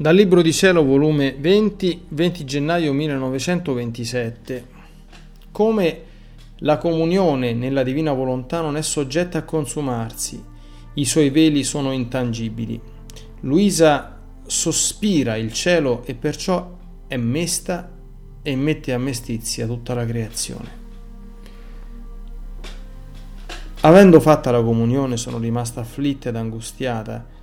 Dal Libro di Cielo, volume 20, 20 gennaio 1927. Come la comunione nella divina volontà non è soggetta a consumarsi, i suoi veli sono intangibili. Luisa sospira il cielo e perciò è mesta e mette a mestizia tutta la creazione. Avendo fatta la comunione sono rimasta afflitta ed angustiata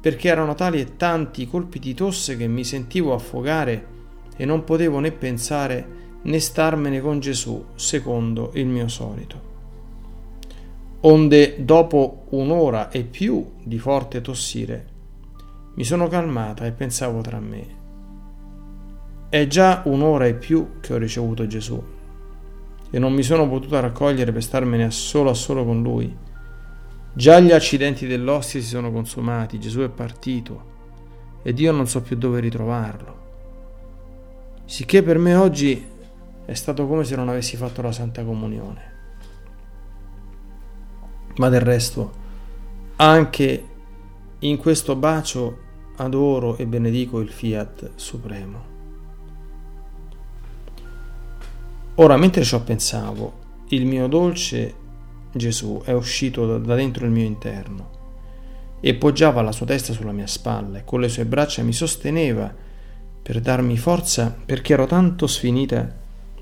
perché erano tali e tanti colpi di tosse che mi sentivo affogare e non potevo né pensare né starmene con Gesù secondo il mio solito. Onde dopo un'ora e più di forte tossire mi sono calmata e pensavo tra me. È già un'ora e più che ho ricevuto Gesù e non mi sono potuta raccogliere per starmene solo a solo con Lui Già gli accidenti dell'ostia si sono consumati, Gesù è partito ed io non so più dove ritrovarlo. Sicché per me oggi è stato come se non avessi fatto la Santa Comunione. Ma del resto, anche in questo bacio adoro e benedico il Fiat Supremo. Ora, mentre ciò pensavo, il mio dolce Gesù è uscito da dentro il mio interno e poggiava la sua testa sulla mia spalla e con le sue braccia mi sosteneva per darmi forza perché ero tanto sfinita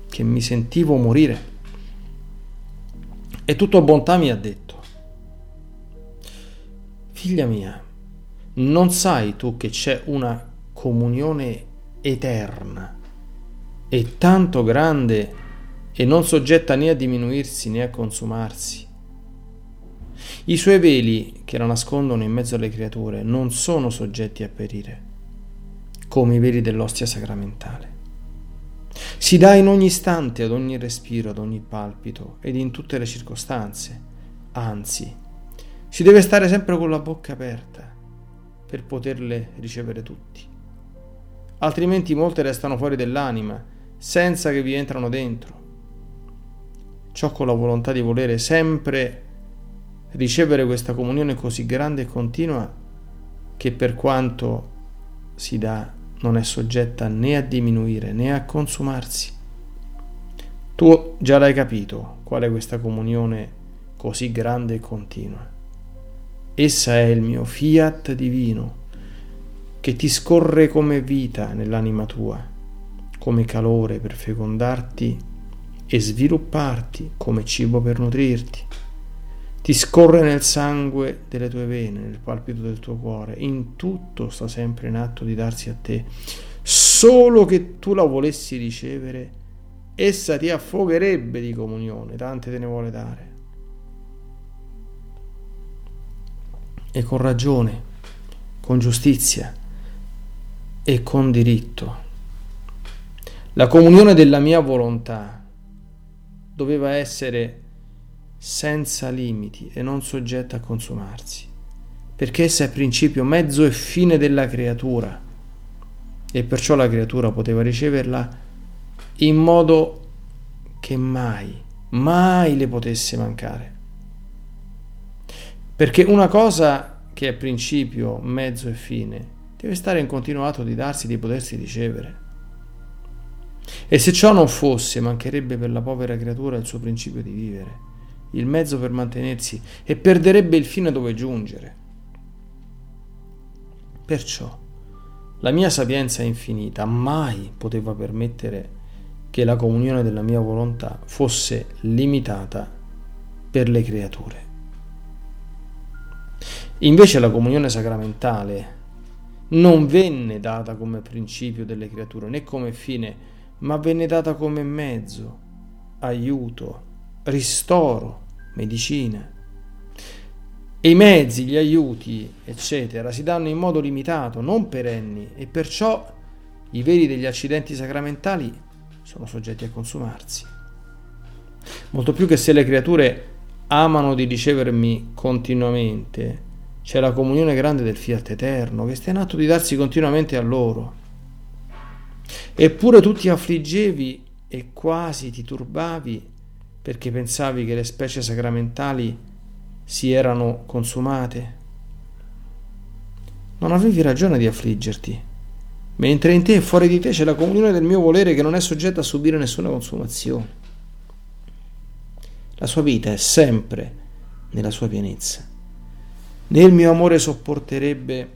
che mi sentivo morire. E tutto bontà mi ha detto, figlia mia, non sai tu che c'è una comunione eterna e tanto grande e non soggetta né a diminuirsi né a consumarsi. I suoi veli che la nascondono in mezzo alle creature non sono soggetti a perire, come i veli dell'ostia sacramentale. Si dà in ogni istante, ad ogni respiro, ad ogni palpito ed in tutte le circostanze. Anzi, si deve stare sempre con la bocca aperta per poterle ricevere tutti. Altrimenti molte restano fuori dell'anima, senza che vi entrano dentro ciò con la volontà di volere sempre ricevere questa comunione così grande e continua che per quanto si dà non è soggetta né a diminuire né a consumarsi. Tu già l'hai capito qual è questa comunione così grande e continua. Essa è il mio fiat divino che ti scorre come vita nell'anima tua, come calore per fecondarti e svilupparti come cibo per nutrirti. Ti scorre nel sangue delle tue vene, nel palpito del tuo cuore, in tutto sta sempre in atto di darsi a te. Solo che tu la volessi ricevere, essa ti affogherebbe di comunione, tante te ne vuole dare. E con ragione, con giustizia e con diritto. La comunione della mia volontà doveva essere senza limiti e non soggetta a consumarsi, perché essa è principio, mezzo e fine della creatura e perciò la creatura poteva riceverla in modo che mai, mai le potesse mancare. Perché una cosa che è principio, mezzo e fine, deve stare in continuato di darsi, di potersi ricevere. E se ciò non fosse, mancherebbe per la povera creatura il suo principio di vivere, il mezzo per mantenersi e perderebbe il fine dove giungere. Perciò la mia sapienza infinita mai poteva permettere che la comunione della mia volontà fosse limitata per le creature. Invece la comunione sacramentale non venne data come principio delle creature né come fine ma venne data come mezzo, aiuto, ristoro, medicina. E i mezzi, gli aiuti, eccetera, si danno in modo limitato, non perenni, e perciò i veri degli accidenti sacramentali sono soggetti a consumarsi. Molto più che se le creature amano di ricevermi continuamente, c'è la comunione grande del fiat eterno che sta in atto di darsi continuamente a loro. Eppure tu ti affliggevi e quasi ti turbavi perché pensavi che le specie sacramentali si erano consumate. Non avevi ragione di affliggerti, mentre in te e fuori di te c'è la comunione del mio volere che non è soggetta a subire nessuna consumazione. La sua vita è sempre nella sua pienezza. Né il mio amore sopporterebbe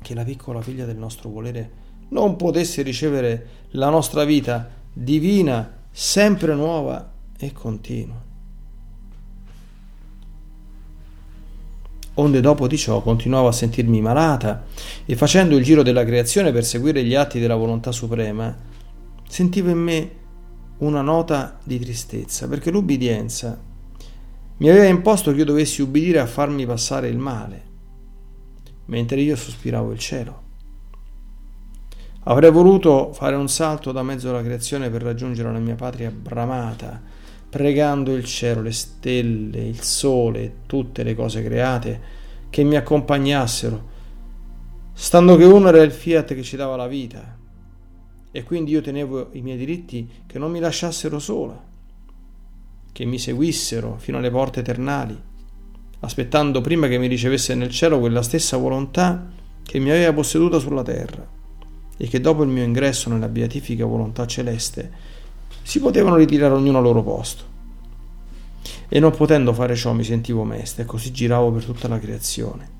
che la piccola figlia del nostro volere non potesse ricevere la nostra vita divina, sempre nuova e continua. Onde dopo di ciò continuavo a sentirmi malata e facendo il giro della creazione per seguire gli atti della volontà suprema, sentivo in me una nota di tristezza, perché l'ubbidienza mi aveva imposto che io dovessi ubbidire a farmi passare il male, mentre io sospiravo il cielo. Avrei voluto fare un salto da mezzo alla creazione per raggiungere la mia patria bramata, pregando il cielo, le stelle, il sole tutte le cose create che mi accompagnassero, stando che uno era il fiat che ci dava la vita, e quindi io tenevo i miei diritti che non mi lasciassero sola, che mi seguissero fino alle porte eternali, aspettando prima che mi ricevesse nel cielo quella stessa volontà che mi aveva posseduta sulla terra e che dopo il mio ingresso nella beatifica volontà celeste si potevano ritirare ognuno al loro posto. E non potendo fare ciò mi sentivo mesta e così giravo per tutta la creazione.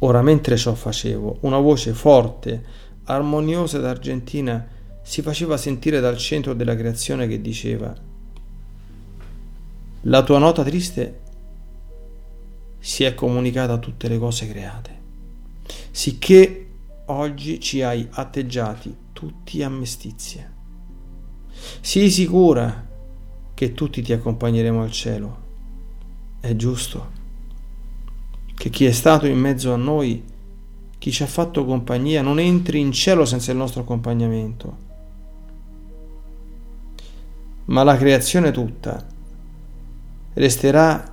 Ora mentre ciò facevo, una voce forte, armoniosa ed argentina si faceva sentire dal centro della creazione che diceva La tua nota triste si è comunicata a tutte le cose create, sicché oggi ci hai atteggiati tutti a mestizia. Sii sicura che tutti ti accompagneremo al cielo. È giusto che chi è stato in mezzo a noi, chi ci ha fatto compagnia, non entri in cielo senza il nostro accompagnamento. Ma la creazione tutta resterà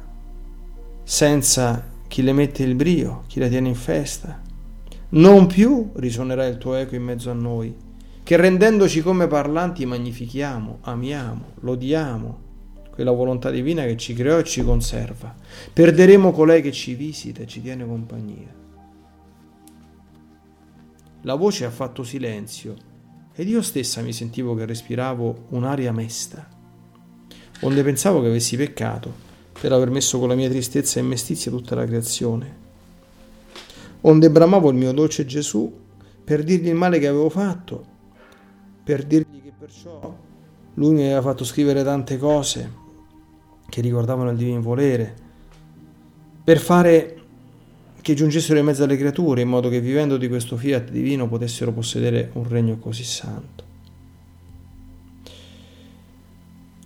senza chi le mette il brio, chi la tiene in festa non più risuonerà il tuo eco in mezzo a noi, che rendendoci come parlanti magnifichiamo, amiamo, lodiamo quella volontà divina che ci creò e ci conserva. Perderemo colei che ci visita e ci tiene compagnia. La voce ha fatto silenzio ed io stessa mi sentivo che respiravo un'aria mesta, onde pensavo che avessi peccato per aver messo con la mia tristezza e mestizia tutta la creazione onde bramavo il mio dolce Gesù per dirgli il male che avevo fatto, per dirgli che perciò lui mi aveva fatto scrivere tante cose che ricordavano il divino volere, per fare che giungessero in mezzo alle creature in modo che vivendo di questo fiat divino potessero possedere un regno così santo.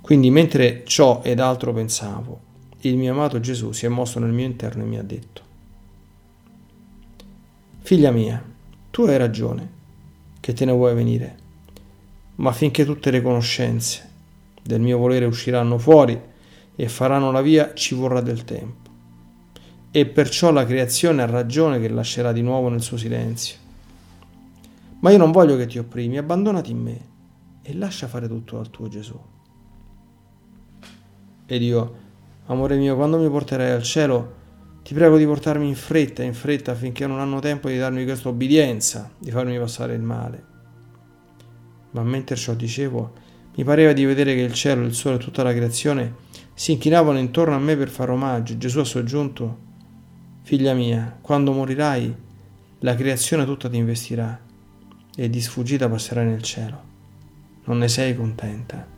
Quindi mentre ciò ed altro pensavo, il mio amato Gesù si è mosso nel mio interno e mi ha detto, Figlia mia, tu hai ragione che te ne vuoi venire, ma finché tutte le conoscenze del mio volere usciranno fuori e faranno la via, ci vorrà del tempo. E perciò la creazione ha ragione che lascerà di nuovo nel suo silenzio. Ma io non voglio che ti opprimi, abbandonati in me e lascia fare tutto al tuo Gesù. Ed io, amore mio, quando mi porterai al cielo, ti prego di portarmi in fretta, in fretta, affinché non hanno tempo di darmi questa obbedienza, di farmi passare il male. Ma mentre ciò dicevo, mi pareva di vedere che il cielo, il sole e tutta la creazione si inchinavano intorno a me per fare omaggio. Gesù ha soggiunto, Figlia mia, quando morirai, la creazione tutta ti investirà e di sfuggita passerai nel cielo. Non ne sei contenta?